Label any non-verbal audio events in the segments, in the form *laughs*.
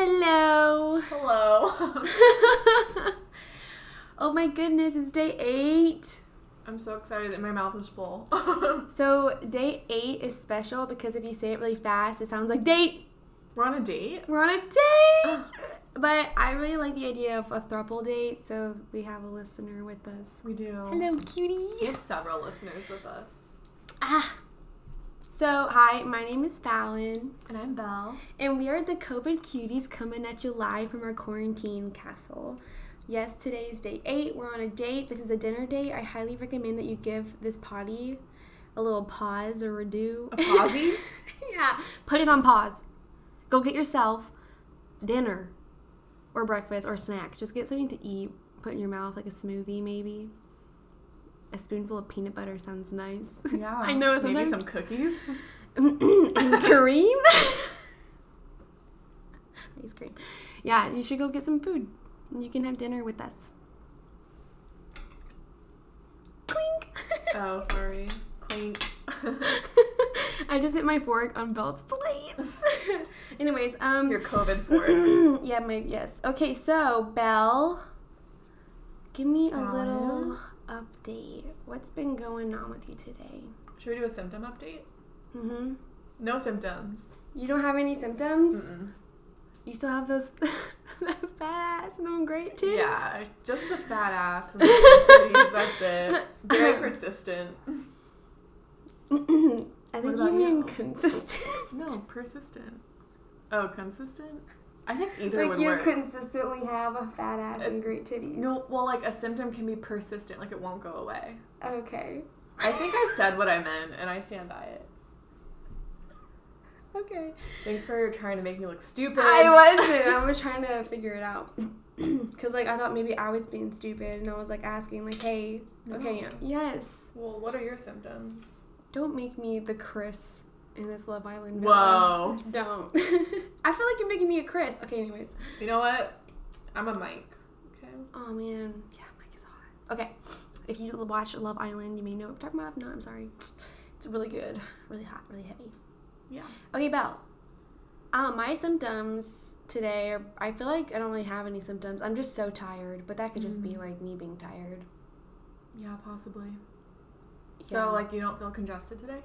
Hello. Hello. *laughs* oh my goodness, it's day eight. I'm so excited that my mouth is full. *laughs* So, day eight is special because if you say it really fast, it sounds like date. We're on a date? We're on a date. but I really like the idea of a throuple date, so we have a listener with us. We do. Hello, cutie. We have several listeners with us. Ah. So, hi, my name is Fallon, And I'm Belle. and we are the COVID cuties coming at you live from our quarantine castle. Yes, today is day eight. We're on a date. This is a dinner date. I highly recommend that you give this potty a little pause or redo. A pausey? *laughs* yeah. Put it on pause. Go get yourself dinner or breakfast or snack. Just get something to eat. Put in your mouth like a smoothie, maybe. A spoonful of peanut butter sounds nice. *laughs* Yeah. I know, Maybe sometimes- some cookies. *laughs* and cream. *laughs* Ice cream. Yeah, you should go get some food. You can have dinner with us. Clink. Oh, sorry. Clink. I just hit my fork on Belle's plate. Anyways, um Your COVID *clears throat* fork. yeah, my yes. Okay, so Belle, give me a little update. What's been going on with you today? Should we do a symptom update? Mm-hmm. No symptoms. You don't have any symptoms? Mm-mm. You still have those *laughs* that fat ass and them great titties? Yeah, just the fat ass and the that's it. Very *laughs* persistent. *clears throat* I think you mean you? consistent. No, persistent. Oh, consistent? I think either like would you work. consistently have a fat ass and great titties. No, well, like a symptom can be persistent, like it won't go away. Okay. I think I said what I *laughs* meant, and I stand by it. Okay. Thanks for trying to make me look stupid. I wasn't. Uh, I was *laughs* trying to figure it out. *clears throat* Cause like I thought maybe I was being stupid, and I was like asking like, "Hey, okay, No. yes, Well, what are your symptoms? don't make me the Chris in this Love Island." Whoa. villa. Don't. *laughs* I feel like you're making me a Chris. Okay, anyways. You know what? I'm a Mike. Okay. Oh man, yeah, Mike is hot. Okay, if you watch Love Island, you may know what I'm talking about. No, I'm sorry. It's really good, really hot, really heavy. Yeah. Okay, Belle. Um, my symptoms today are. I feel like I don't really have any symptoms. I'm just so tired, but that could just be Mm. like me being tired. Yeah, possibly. Yeah. So, like, you don't feel congested today?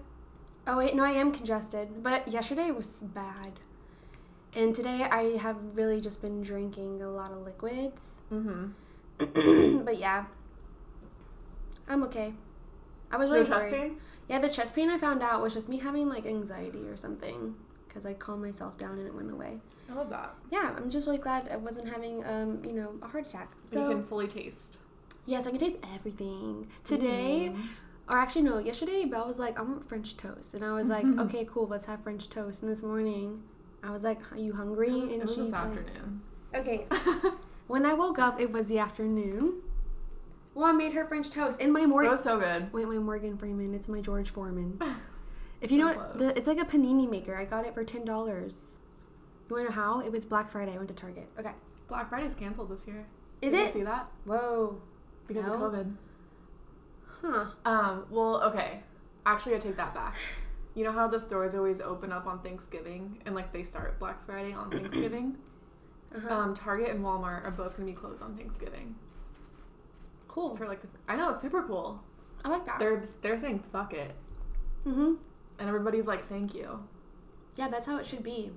Oh wait, no, I am congested. But yesterday was bad, and today I have really just been drinking a lot of liquids. Mm-hmm. *clears throat* but yeah, I'm okay. I was No really chest worried. pain? Yeah, the chest pain I found out was just me having like anxiety or something because I calmed myself down and it went away. I love that. Yeah, I'm just really glad I wasn't having um, you know, a heart attack. So So you can fully taste. yes, I can taste everything. Today, Mm. Or actually no, yesterday Belle was like, I want French toast, and I was like, *laughs* okay, cool, let's have French toast. And this morning, I was like, are you hungry? It was, and was she's this like, afternoon. okay. *laughs* When I woke up, it was the afternoon. Well, I made her French toast in my It morning. was so good. Wait, my Morgan Freeman. It's my George Foreman. *laughs* If you know So what, the, it's like a panini maker. I got it for ten dollars. You wanna know how? It was Black Friday. I went to Target. Okay. Black Friday's canceled this year. Is Did it? you see that? Whoa. Because No. of COVID. Huh. Um, well, okay. Actually, I take that back. You know how the stores always open up on Thanksgiving and like they start Black Friday on Thanksgiving? *clears throat* Uh-huh. Um, Target and Walmart are both gonna be closed on Thanksgiving cool. for like. The, I know it's super cool. I like that. They're they're saying fuck it, mm-hmm. and everybody's like thank you. Yeah, that's how it should be.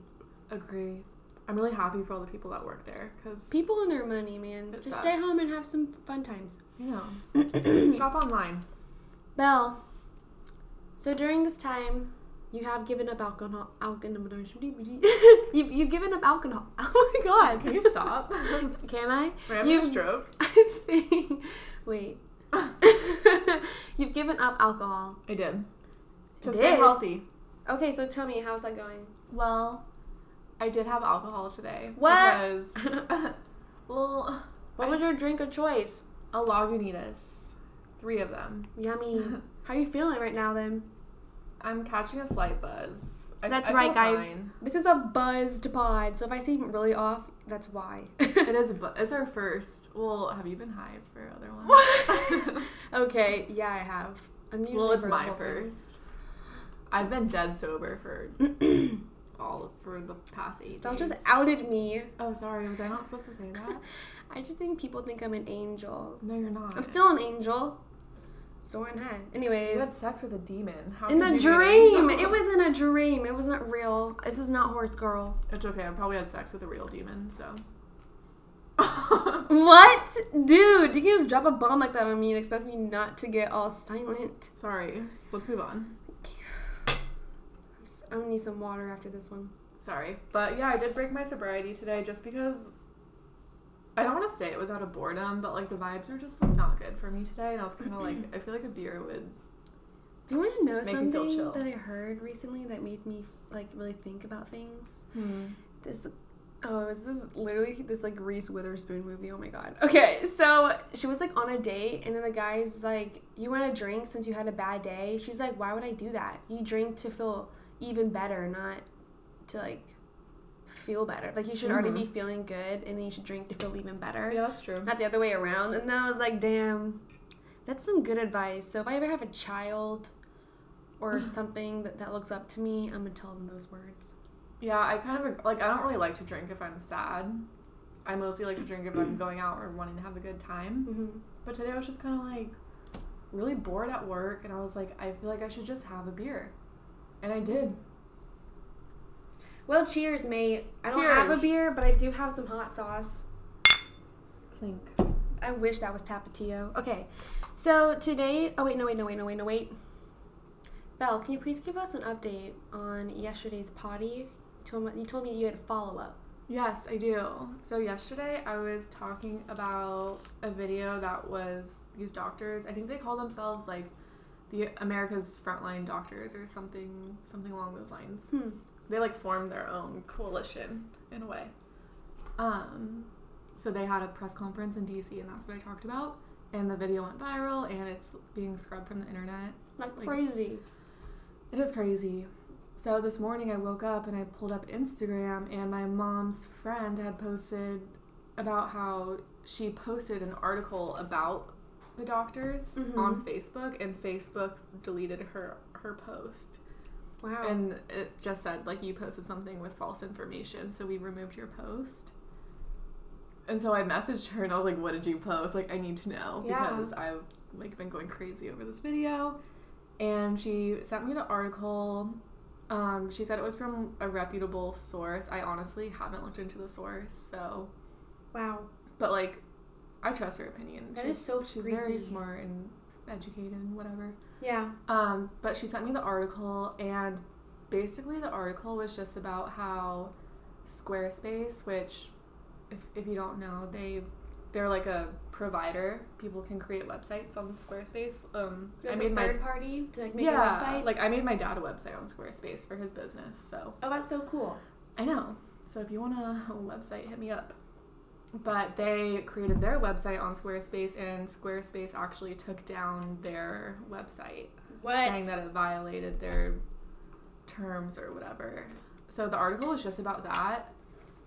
Agree. I'm really happy for all the people that work there because People and their money, man. It Just stay home and have some fun times. you know *coughs* shop online. Belle. So during this time, you have given up alcohol. Alcohol. *laughs* you you've given up alcohol. *laughs* Oh my god. Can you stop? *laughs* Can I? Am I having a stroke? I think. Wait. You've given up alcohol. I did. To You stay did? healthy. Okay, so tell me, how's that going? Well, I did have alcohol today. What? Because, *laughs* well, What was your drink of choice? a Lagunitas. Three of them. *laughs* Yummy. How are you feeling right now then? I'm catching a slight buzz. I- That's I right, guys. fine. This is a buzzed pod, so if I seem really off, that's why. It is. *laughs* bu- It's our first. Well, have you been high for other ones? okay, yeah, I have. I'm usually well, it's my whole thing. first. I've been dead sober for *clears throat* for the past eight Y'all just outed me. Oh, sorry. Was I not supposed to say that? *laughs* I just think people think I'm an angel. No, you're not. I'm still an angel. Soaring high. You Anyways, had sex with a demon. How in a you be an dream. It was in a dream. It wasn't real. This is not horse girl. It's okay. I probably had sex with a real demon, so. *laughs* What, dude? You can just drop a bomb like that on me and expect me not to get all silent. Sorry. Let's move on. I'm gonna need some water after this one. Sorry. But yeah, I did break my sobriety today just because I don't want to say it was out of boredom, but like the vibes were just like not good for me today. And I was kind of like, *clears throat* I feel like a beer would. You want to know Make me feel something that I heard recently that made me like really think about things? Hmm. This oh, was this literally this like Reese Witherspoon movie. Oh my god. Okay, so she was like on a date, and then the guy's like, "You want a drink since you had a bad day?" She's like, "Why would I do that? You drink to feel even better, not to like." feel better like you should already be feeling good and then you should drink to feel even better Yeah, that's true. not the other way around. And then I was like, damn, that's some good advice. So if I ever have a child or *sighs* something that, that looks up to me, I'm gonna tell them those words. Yeah, I kind of like. I don't really like to drink if I'm sad. I mostly like to drink if I'm *clears throat* going out or wanting to have a good time. Mm-hmm. But today I was just kind of like really bored at work, and I was like, I feel like I should just have a beer, and I did. Well, cheers, mate. I don't have a beer, but I do have some hot sauce. Clink. I wish that was Tapatio. Okay, so today. Oh wait, no, wait, no, wait, no, wait, no, wait. Belle, can you please give us an update on yesterday's potty? You told me you told me you had a follow up. Yes, I do. So yesterday I was talking about a video that was these doctors. I think they call themselves like the America's Frontline Doctors or something, something along those lines. Hmm. They like formed their own coalition in a way. Um, so they had a press conference in DC, and that's what I talked about. And the video went viral, and it's being scrubbed from the internet. Like Like- crazy. It is crazy. So this morning I woke up and I pulled up Instagram and my mom's friend had posted about how she posted an article about the doctors Mhm. on Facebook and Facebook deleted her her post. Wow. And it just said like you posted something with false information, so we removed your post. And so I messaged her and I was like, "What did you post? Like I need to know Yeah. because I've like been going crazy over this video." And she sent me the article. Um, she said it was from a reputable source. I honestly haven't looked into the source, so wow. but like I trust her opinion. That she's, is so she's very smart and educated and whatever. Yeah. Um, but she sent me the article, and basically the article was just about how Squarespace, which, if, if you don't know, they they're like a provider. People can create websites on Squarespace. Um, I made my third party to like make yeah, a website. like I made my dad a website on Squarespace for his business. So oh, that's so cool. I know. So if you want a *laughs* website, hit me up. But they created their website on Squarespace, and Squarespace actually took down their website What? saying that it violated their terms or whatever. So the article was just about that.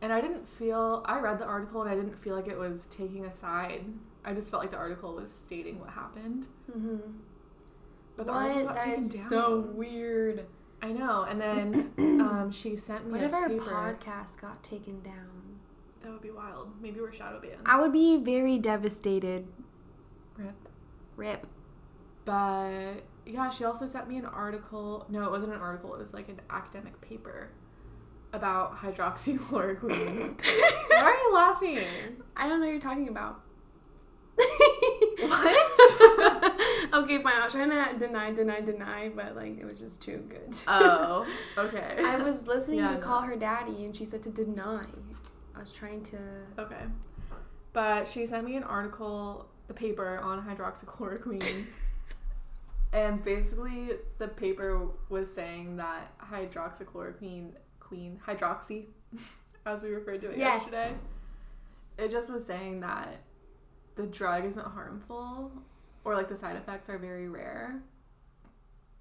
And I didn't feel, I read the article and I didn't feel like it was taking a side. I just felt like the article was stating what happened. mm-hmm. But the article got That taken is down. so weird. I know. And then *clears throat* um, she sent me What a if our paper. podcast got taken down? That would be wild. Maybe we're shadow banned. I would be very devastated. Rip. Rip. But yeah, she also sent me an article. No, it wasn't an article. It was like an academic paper about hydroxychloroquine. *laughs* Why are you laughing? I don't know what you're talking about. What? *laughs* okay, fine. I was trying to deny, deny, deny, but like it was just too good. Oh, *laughs* okay. I was listening Yeah, to no. call her daddy, and she said to deny. I was trying to. Okay. But she sent me an article, the paper on hydroxychloroquine. *laughs* and basically, the paper was saying that hydroxychloroquine, queen, hydroxy, *laughs* as we referred to it Yes. yesterday, it just was saying that the drug isn't harmful or like the side effects are very rare.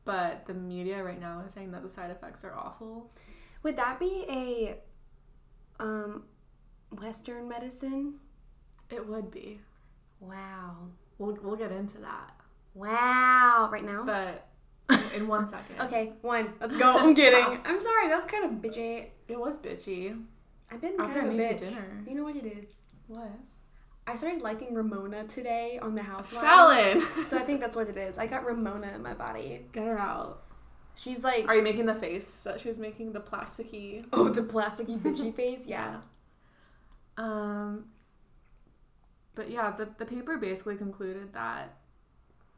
But the media right now is saying that the side effects are awful. Would that be a um Western medicine? It would be. Wow. We'll, we'll get into that. Wow. Right now? But *laughs* in one second. Okay, one. Let's *laughs* go. I'm kidding. I'm sorry. That's kind of bitchy. It was bitchy. I've been kind of a made you bitch. dinner. You know what it is? What? I started liking Ramona today on the Housewives. Fallon. *laughs* so I think that's what it is. I got Ramona in my body. Get her out. She's like, Are you making the face that she's making the plasticky? oh, the plasticky bitchy face. Yeah. Um. But yeah, the the paper basically concluded that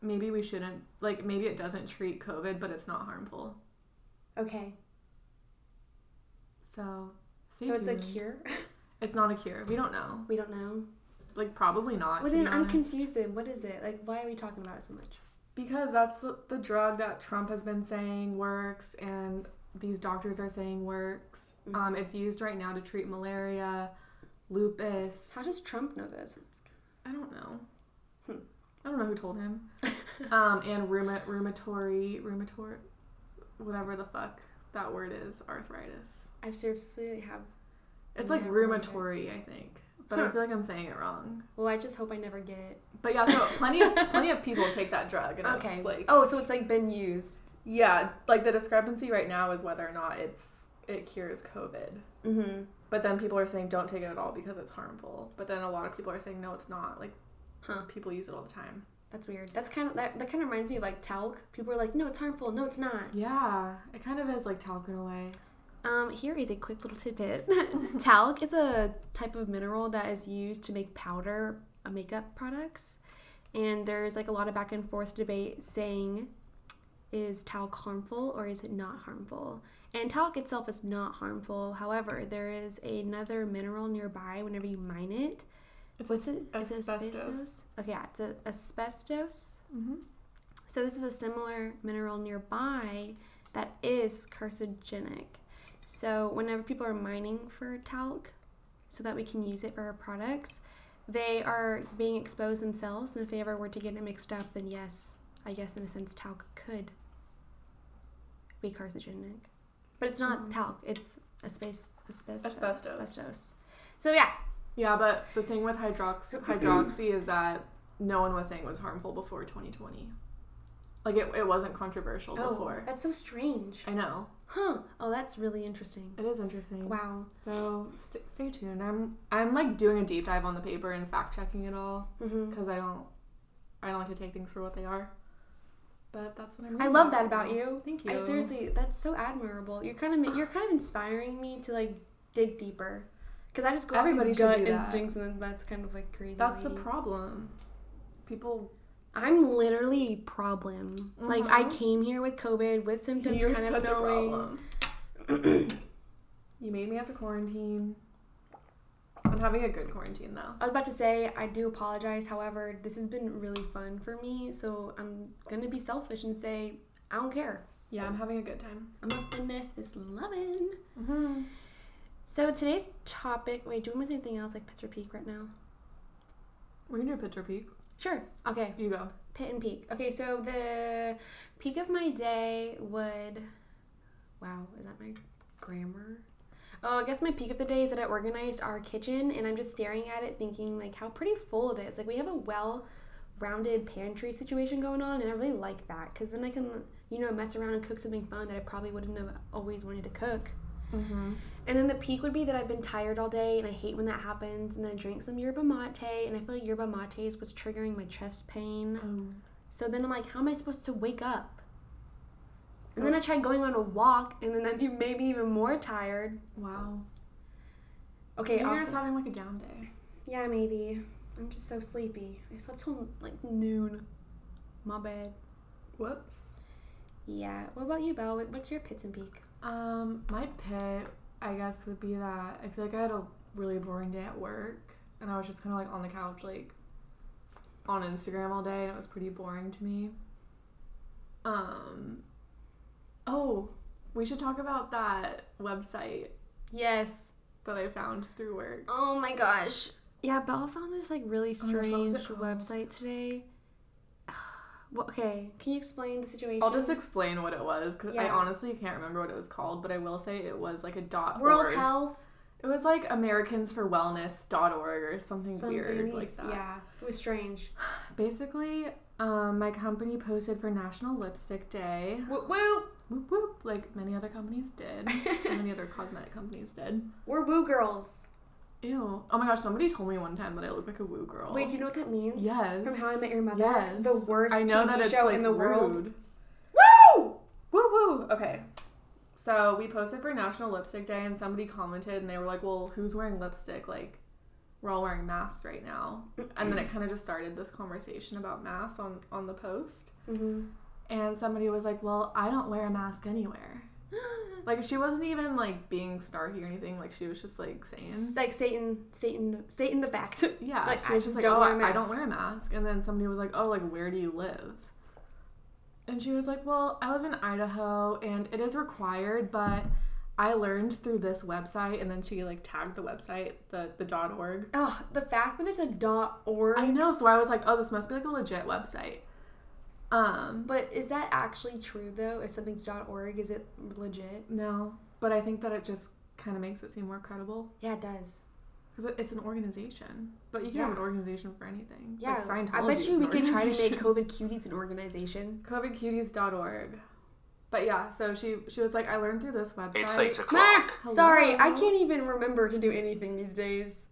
maybe we shouldn't like maybe it doesn't treat COVID, but it's not harmful. Okay. So. So it's a cure. *laughs* It's not a cure. We don't know. we don't know. Like probably not. Well, then I'm confused. Then what is it? Like, why are we talking about it so much? Because that's the, the drug that Trump has been saying works, and these doctors are saying works. Mm-hmm. Um, it's used right now to treat malaria, lupus. How does Trump know this? I don't know. Hmm. I don't know who told him. *laughs* um, and rheuma, rheumatory, rheumatory, whatever the fuck that word is, arthritis. I seriously have. It's like heard it. I think. But I feel like I'm saying it wrong. Well, I just hope I never get it. But yeah, so plenty of *laughs* plenty of people take that drug, and Okay. it's like Oh, so it's like been used. Yeah, like the discrepancy right now is whether or not it's it cures COVID. Mm-hmm. But then people are saying don't take it at all because it's harmful. But then a lot of people are saying no, it's not. Like Huh. people use it all the time. That's weird. That's kind of that. That kind of reminds me of like talc. People are like, no, it's harmful. No, it's not. Yeah, it kind of is like talc in a way. Um, here is a quick little tidbit. *laughs* *laughs* talc is a type of mineral that is used to make powder uh, makeup products, and there's like a lot of back and forth debate saying, is talc harmful or is it not harmful? And talc itself is not harmful. However, there is another mineral nearby whenever you mine it. It's What's it? Is it asbestos. asbestos? Okay, yeah, it's a asbestos. Mm-hmm. So this is a similar mineral nearby that is carcinogenic. So whenever people are mining for talc, so that we can use it for our products, they are being exposed themselves. And if they ever were to get it mixed up, then yes, I guess in a sense talc could be carcinogenic. But it's not Mhm. talc. It's asbestos. Asbestos. Asbestos. asbestos. So yeah, Yeah, but the thing with hydrox *clears throat* hydroxy is that no one was saying it was harmful before 2020. Like it, it wasn't controversial oh, before. that's so strange. I know. Huh? Oh, that's really interesting. It is interesting. Wow. So st- stay tuned. I'm I'm like doing a deep dive on the paper and fact checking it all because I don't I don't like to take things for what they are. But that's what I'm. I love that about you. Thank you. I seriously, that's so admirable. You're kind of you're kind of inspiring me to like dig deeper, because I just go Everybody off these gut instincts, and then that's kind of like crazy. That's the problem. People. I'm literally problem. Like I Mhm. came here with COVID, with symptoms, You're kind such of a knowing. problem. *coughs* you made me have to quarantine. I'm having a good quarantine though. I was about to say I do apologize. However, this has been really fun for me, so I'm gonna be selfish and say I don't care. Yeah, I'm having a good time. I'm gonna finesse this lovin'. Mm-hmm. So today's topic. Wait, do we want to say anything else like pits or peak right now? We can do a picture peek. Sure. Okay. You go. Pit and peak. Okay, so the peak of my day would. Wow, is that my grammar? Oh, I guess my peak of the day is that I organized our kitchen and I'm just staring at it thinking like how pretty full it is. Like we have a well rounded pantry situation going on and I really like that because then I can, you know, mess around and cook something fun that I probably wouldn't have always wanted to cook. Mm-hmm. And then the peak would be that I've been tired all day and I hate when that happens. And then I drink some yerba mate and I feel like yerba mate is what's triggering my chest pain. Oh. So then I'm like, how am I supposed to wake up? And then I tried going on a walk, and then I'd be maybe even more tired. Wow. Okay, Maybe you're just having like a down day. yeah, maybe. I'm just so sleepy. I slept till like noon. My bad. Whoops. Yeah. What about you, Belle? What's your pits and peak? Um, my pit, I guess, would be that I feel like I had a really boring day at work, and I was just kind of like on the couch, like on Instagram all day, and it was pretty boring to me. Um, oh, we should talk about that website Yes. that I found through work. Oh my gosh. Yeah, Bella found this like really Oh gosh, what was strange it called? website today. *sighs* Well, okay, can you explain the situation? I'll just explain what it was because I Yeah. honestly can't remember what it was called, but I will say it was like a dot World org. Health. It was like AmericansForWellness.org or something, weird like that. Yeah, it was strange. *sighs* Basically, um, my company posted for National Lipstick Day. Whoop whoop. Whoop whoop, like many other companies did. and many other *laughs* cosmetic companies did. We're woo girls. Ew. Oh my gosh, somebody told me one time that I look like a woo girl. Wait, do you know what that means? Yes. From How I Met Your Mother. Yes. The worst I know TV that it's show like in the world. Woo! Woo woo. Okay. So we posted for National Lipstick Day and somebody commented and they were like, Well, who's wearing lipstick? Like, we're all wearing masks right now. And then it kind of just started this conversation about masks on, on the post. Mm-hmm. And somebody was like, Well, I don't wear a mask anywhere. *gasps* Like, she wasn't even like being snarky or anything. Like, she was just like saying. It's like Satan, Satan, Satan the fact. Yeah, Like, she I was just just like, "Oh, I- I mask." don't wear a mask." And then somebody was like, "Oh, like where do you live?" And she was like, "Well, I live in Idaho, and it is required, but I learned through this website." And then she like tagged the website, the the dot .org. Oh, the fact that it's a dot org. I know, so I was like, "Oh, this must be like a legit website." Um, But is that actually true though? If something's dot org, is it legit? no, but I think that it just kind of makes it seem more credible Yeah, it does. Because it's an organization. But you can Yeah. have an organization for anything. Yeah, like Scientology I bet you we can try to make. COVID cuties an organization. *laughs* covidcuties.org. But yeah, so she she was like, I learned through this website. It's 8 Meh, o'clock. sorry, I can't even remember to do anything these days.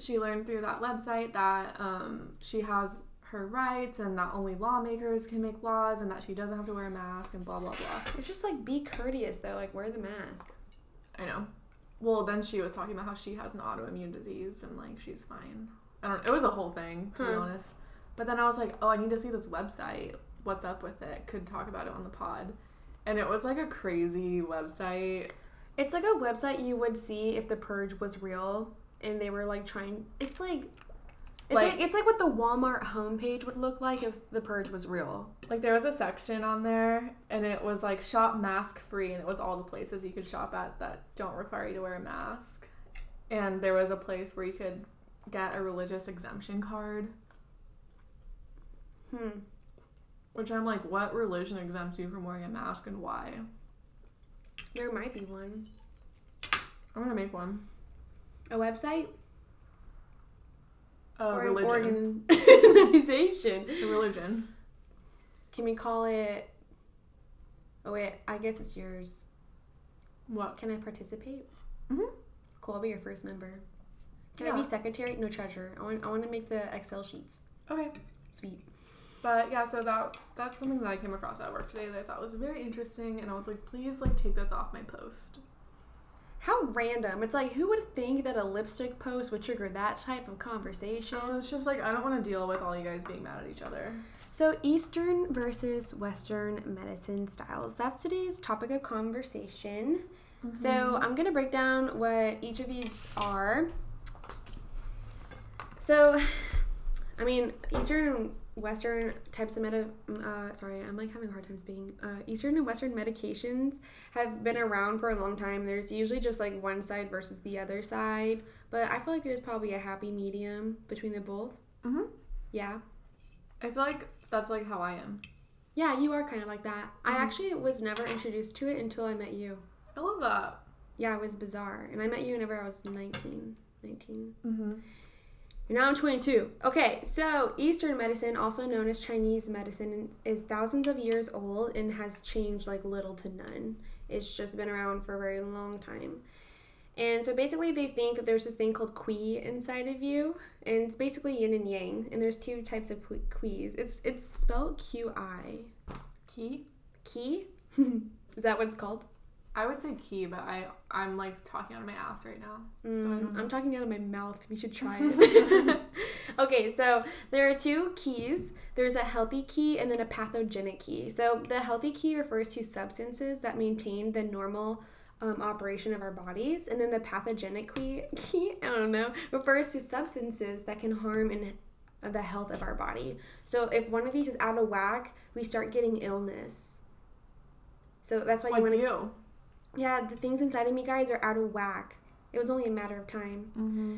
She learned through that website that um, she has her rights and that only lawmakers can make laws and that she doesn't have to wear a mask and blah blah blah. It's just like be courteous though, like wear the mask. I know. Well, then she was talking about how she has an autoimmune disease and like she's fine. I don't. It was a whole thing to be Hmm. honest. But then I was like, oh, I need to see this website. What's up with it? Could talk about it on the pod. And it was like a crazy website. It's like a website you would see if the purge was real and they were like trying it's like it's like, Like- it's like what the Walmart homepage would look like if the purge was real. Like there was a section on there and it was like shop mask free and it was all the places you could shop at that don't require you to wear a mask. And there was a place where you could get a religious exemption card, Hmm. which I'm like, what religion exempts you from wearing a mask and why? There might be one. I'm gonna make one. A website? A or religion. organization. A *laughs* religion. Can we call it Oh wait, I guess it's yours. What? Can I participate? Mhm. Cool, I'll be your first member. Can I be secretary? No treasurer. I want I want to make the Excel sheets. Okay. Sweet. But yeah, so that that's something that I came across at work today that I thought was very interesting and I was like, please like take this off my post. How random. It's like who would think that a lipstick post would trigger that type of conversation? So it's just like I don't want to deal with all you guys being mad at each other. So, Eastern versus Western medicine styles. That's today's topic of conversation. So, mm-hmm. I'm going to break down what each of these are. So, I mean, Eastern Western types of meta. Uh, sorry, I'm like having a hard time speaking. Uh, Eastern and Western medications have been around for a long time. There's usually just like one side versus the other side, but I feel like there's probably a happy medium between the both. Mhm. Yeah. I feel like that's like how I am. Yeah, you are kind of like that. I Mhm. actually was never introduced to it until I met you. I love that. Yeah, it was bizarre. And I met you whenever I was 19. 19. Mm-hmm. And now I'm 22. Okay, so Eastern medicine, also known as Chinese medicine, is thousands of years old and has changed like little to none. It's just been around for a very long time. And so basically, they think that there's this thing called qi inside of you, and it's basically yin and yang. And there's two types of qi- qis. It's it's spelled Q I. Qi. Key? *laughs* is that what it's called? I would say key, but I I'm like talking out of my ass right now. so I Mm, don't know. I'm talking out of my mouth. We should try it. *laughs* *laughs* okay, so there are two keys. There's a healthy key and then a pathogenic key. So the healthy key refers to substances that maintain the normal um, operation of our bodies, and then the pathogenic key, *laughs* key, I don't know, refers to substances that can harm in uh, the health of our body. So if one of these is out of whack, we start getting illness. So that's why like you want to. Yeah, the things inside of me, guys, are out of whack. It was only a matter of time. Mm-hmm.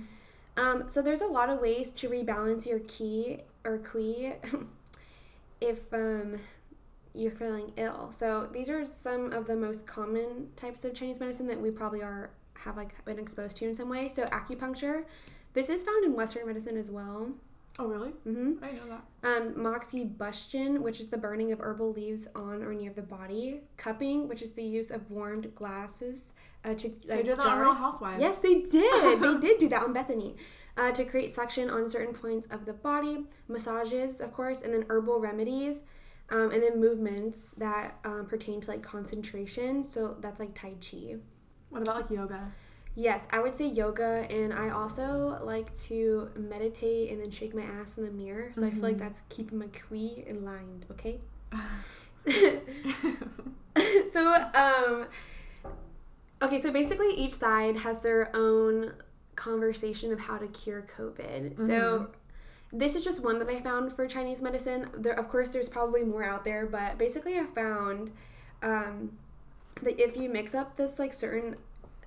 Um, so there's a lot of ways to rebalance your key or qui *laughs* if um, you're feeling ill. So these are some of the most common types of Chinese medicine that we probably are have like been exposed to in some way. So acupuncture, this is found in Western medicine as well. Oh, really? Mm-hmm. I know that. Um, moxibustion, which is the burning of herbal leaves on or near the body. Cupping, which is the use of warmed glasses uh, to They like, did that on Real jars. Housewives. Yes, they did. they *laughs* did do that on Bethenny. Uh, to create suction on certain points of the body, massages, of course, and then herbal remedies, um, and then movements that um, pertain to like concentration. So that's like Tai Chi. What about like yoga? Yes, I would say yoga, and I also like to meditate and then shake my ass in the mirror. So I feel like Mhm. that's keeping my qui line. okay? *laughs* *laughs* so, um, okay, so basically each side has their own conversation of how to cure COVID. So, this is just one that I found for Chinese medicine. There, of course, there's probably more out there, but basically, I found um, that if you mix up this like certain,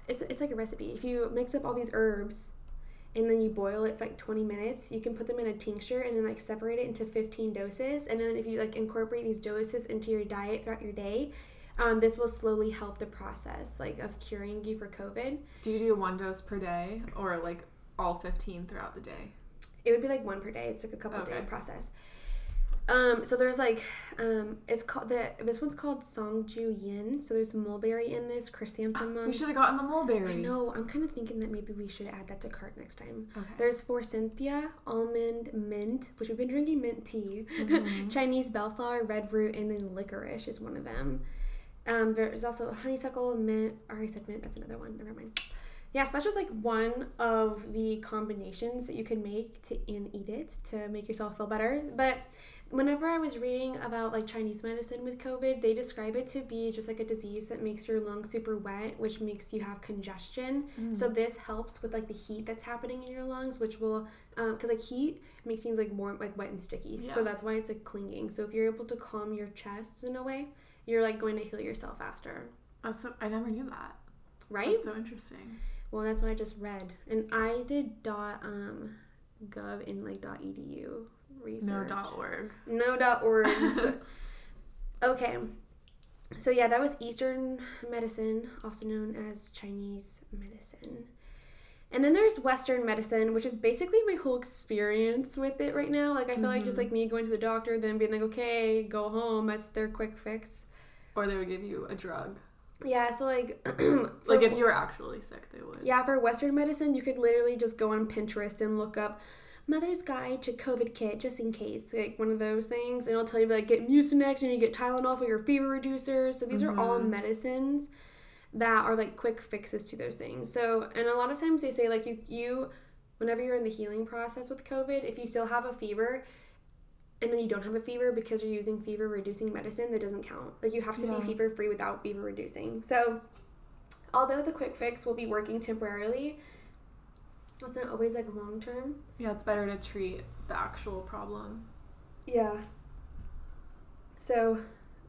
it's it's like a recipe. If you mix up all these herbs and then you boil it for like 20 minutes you can put them in a tincture and then like separate it into 15 doses. And then if you like incorporate these doses into your diet throughout your day um, this will slowly help the process like of curing you for covid. Do you do one dose per day or like all 15 throughout the day? it would be like one per day. It's like a couple day process um, so there's like um, it's called the this one's called songju yin so there's mulberry in this chrysanthemum We should have gotten the mulberry. I know. I'm kind of thinking that maybe we should add that to cart next time. Okay. There's forsythia, almond, mint, which we've been drinking mint tea, Mhm. *laughs* Chinese bellflower, red root, and then licorice is one of them. Um, there's also honeysuckle, mint. I already said mint. That's another one. Never mind. Yeah, so that's just like one of the combinations that you can make to and eat it to make yourself feel better. But whenever I was reading about like Chinese medicine with COVID, they describe it to be just like a disease that makes your lungs super wet, which makes you have congestion. Mm. So this helps with like the heat that's happening in your lungs, which will, because like heat makes things like more like wet and sticky. So that's why it's like clinging. So if you're able to calm your chest in a way, you're like going to heal yourself faster, That's so, I never knew that. right? That's so interesting. Well, that's what I just read, and I did dot um, gov in like dot edu research. No dot org. No dot orgs. *laughs* okay. So yeah, that was Eastern medicine, also known as Chinese medicine. And then there's Western medicine, which is basically my whole experience with it right now. Like I feel like just Mhm. like me going to the doctor, then being like, okay, go home. That's their quick fix. Or they would give you a drug. Yeah. So like, *clears throat* Like if you were actually sick, they would. Yeah, for Western medicine, you could literally just go on Pinterest and look up Mother's Guide to COVID Kit just in case, like one of those things, and it'll tell you like get Mucinex and you get Tylenol for your fever reducers. So these are all Mhm. medicines that are like quick fixes to those things. So and a lot of times they say like you you whenever you're in the healing process with COVID, if you still have a fever and then you don't have a fever because you're using fever reducing medicine, that doesn't count. Like you have to Yeah. be fever free without fever reducing. So although the quick fix will be working temporarily, it's not always like long term. Yeah, it's better to treat the actual problem. Yeah. So,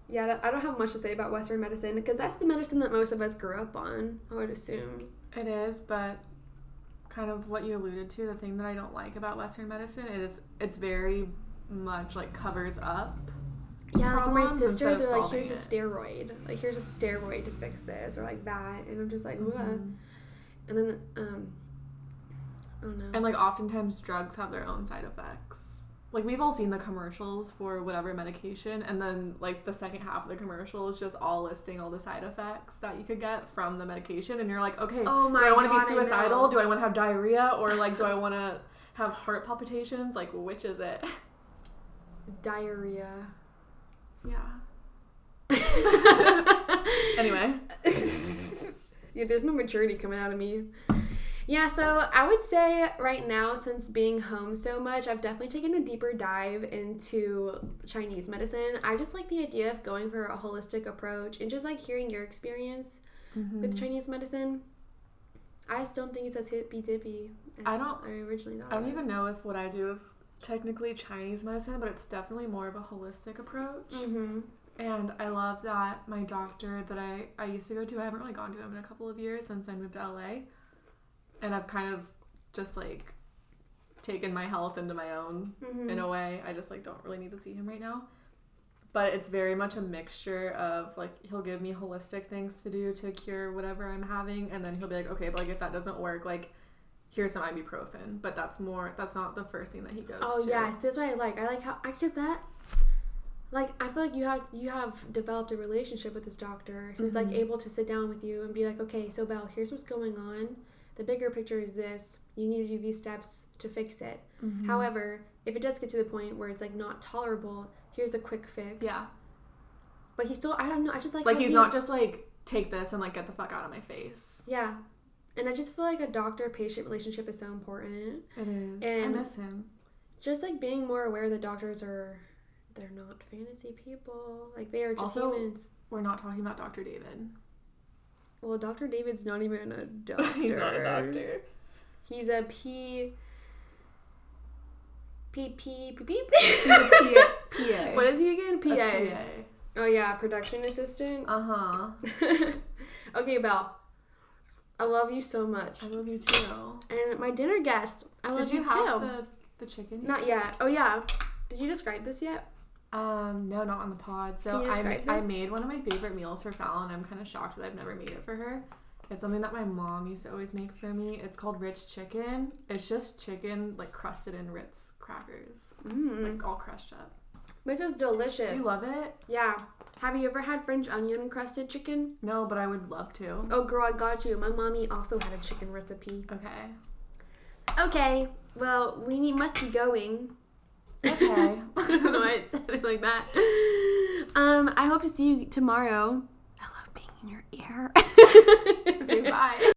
yeah, that, I don't have much to say about Western medicine because that's the medicine that most of us grew up on. I would assume. It is, but kind of what you alluded to, the thing that I don't like about Western medicine is it's very much like covers up. Yeah, like my sister, they're like, "Here's a steroid. Like, here's a steroid to fix this," or like that, and I'm just like, "What?" Mhm. And then, um, I don't know. And like oftentimes drugs have their own side effects. Like we've all seen the commercials for whatever medication and then like the second half of the commercial is just all listing all the side effects that you could get from the medication and you're like, okay, oh my do I want to be suicidal? know. Do I want to have diarrhea or like do I want to have heart palpitations? Like which is it? *laughs* Diarrhea. Yeah. *laughs* Anyway, *laughs* yeah, there's no maturity coming out of me. Yeah, so I would say right now, since being home so much, I've definitely taken a deeper dive into Chinese medicine. I just like the idea of going for a holistic approach and just like hearing your experience with Mhm. Chinese medicine. I just don't think it's as hippy dippy as I don't- I originally thought. I don't even know if what I do is technically Chinese medicine, but it's definitely more of a holistic approach. Mhm. And I love that my doctor that I, I used to go to, I haven't really gone to him in a couple of years since I moved to LA. And I've kind of just like taken my health into my own Mhm. in a way. I just like don't really need to see him right now. but it's very much a mixture of like he'll give me holistic things to do to cure whatever I'm having, and then he'll be like, okay, but like if that doesn't work, like here's some ibuprofen. But that's more. That's not the first thing that he goes. Oh to. yeah, so that's what I like. I like how I guess that like I feel like you have you have developed a relationship with this doctor who's like Mhm. able to sit down with you and be like, okay, so Belle, here's what's going on. The bigger picture is this. You need to do these steps to fix it. Mhm. However, if it does get to the point where it's like not tolerable, here's a quick fix. yeah, But he still, I don't know. I just like like he's he- not just like take this and like get the fuck out of my face. Yeah, and I just feel like a doctor-patient relationship is so important. It is. And- I miss him. Just like being more aware that doctors are, they're not fantasy people. Like they are just Also- humans. We're not talking about Dr. David. Well, Dr. David's not even a doctor. *laughs* He's not a doctor. He's a P. P P P P. PA. PA. *laughs* What is he again? PA. A Oh yeah, production assistant. Uh huh. *laughs* okay, Belle. I love you so much. I love you too. And my dinner guest, I love Did you you, have too. the the chicken? Not yet. Oh yeah. Did you describe this yet? Um, no, not on the pod. So I, I made one of my favorite meals for Fallon. I'm kind of shocked that I've never made it for her. It's something that my mom used to always make for me. It's called Ritz chicken. It's just chicken like crusted in Ritz crackers, Mm. like all crushed up. This is delicious. Do you love it? yeah. Have you ever had French onion crusted chicken? No, but I would love to. Oh girl, I got you. My mommy also had a chicken recipe. Okay. Okay. Well, we need must be going. Okay. *laughs* I don't know why I said it like that. Um, I hope to see you tomorrow. I love being in your ear. okay. *laughs* *laughs* Bye.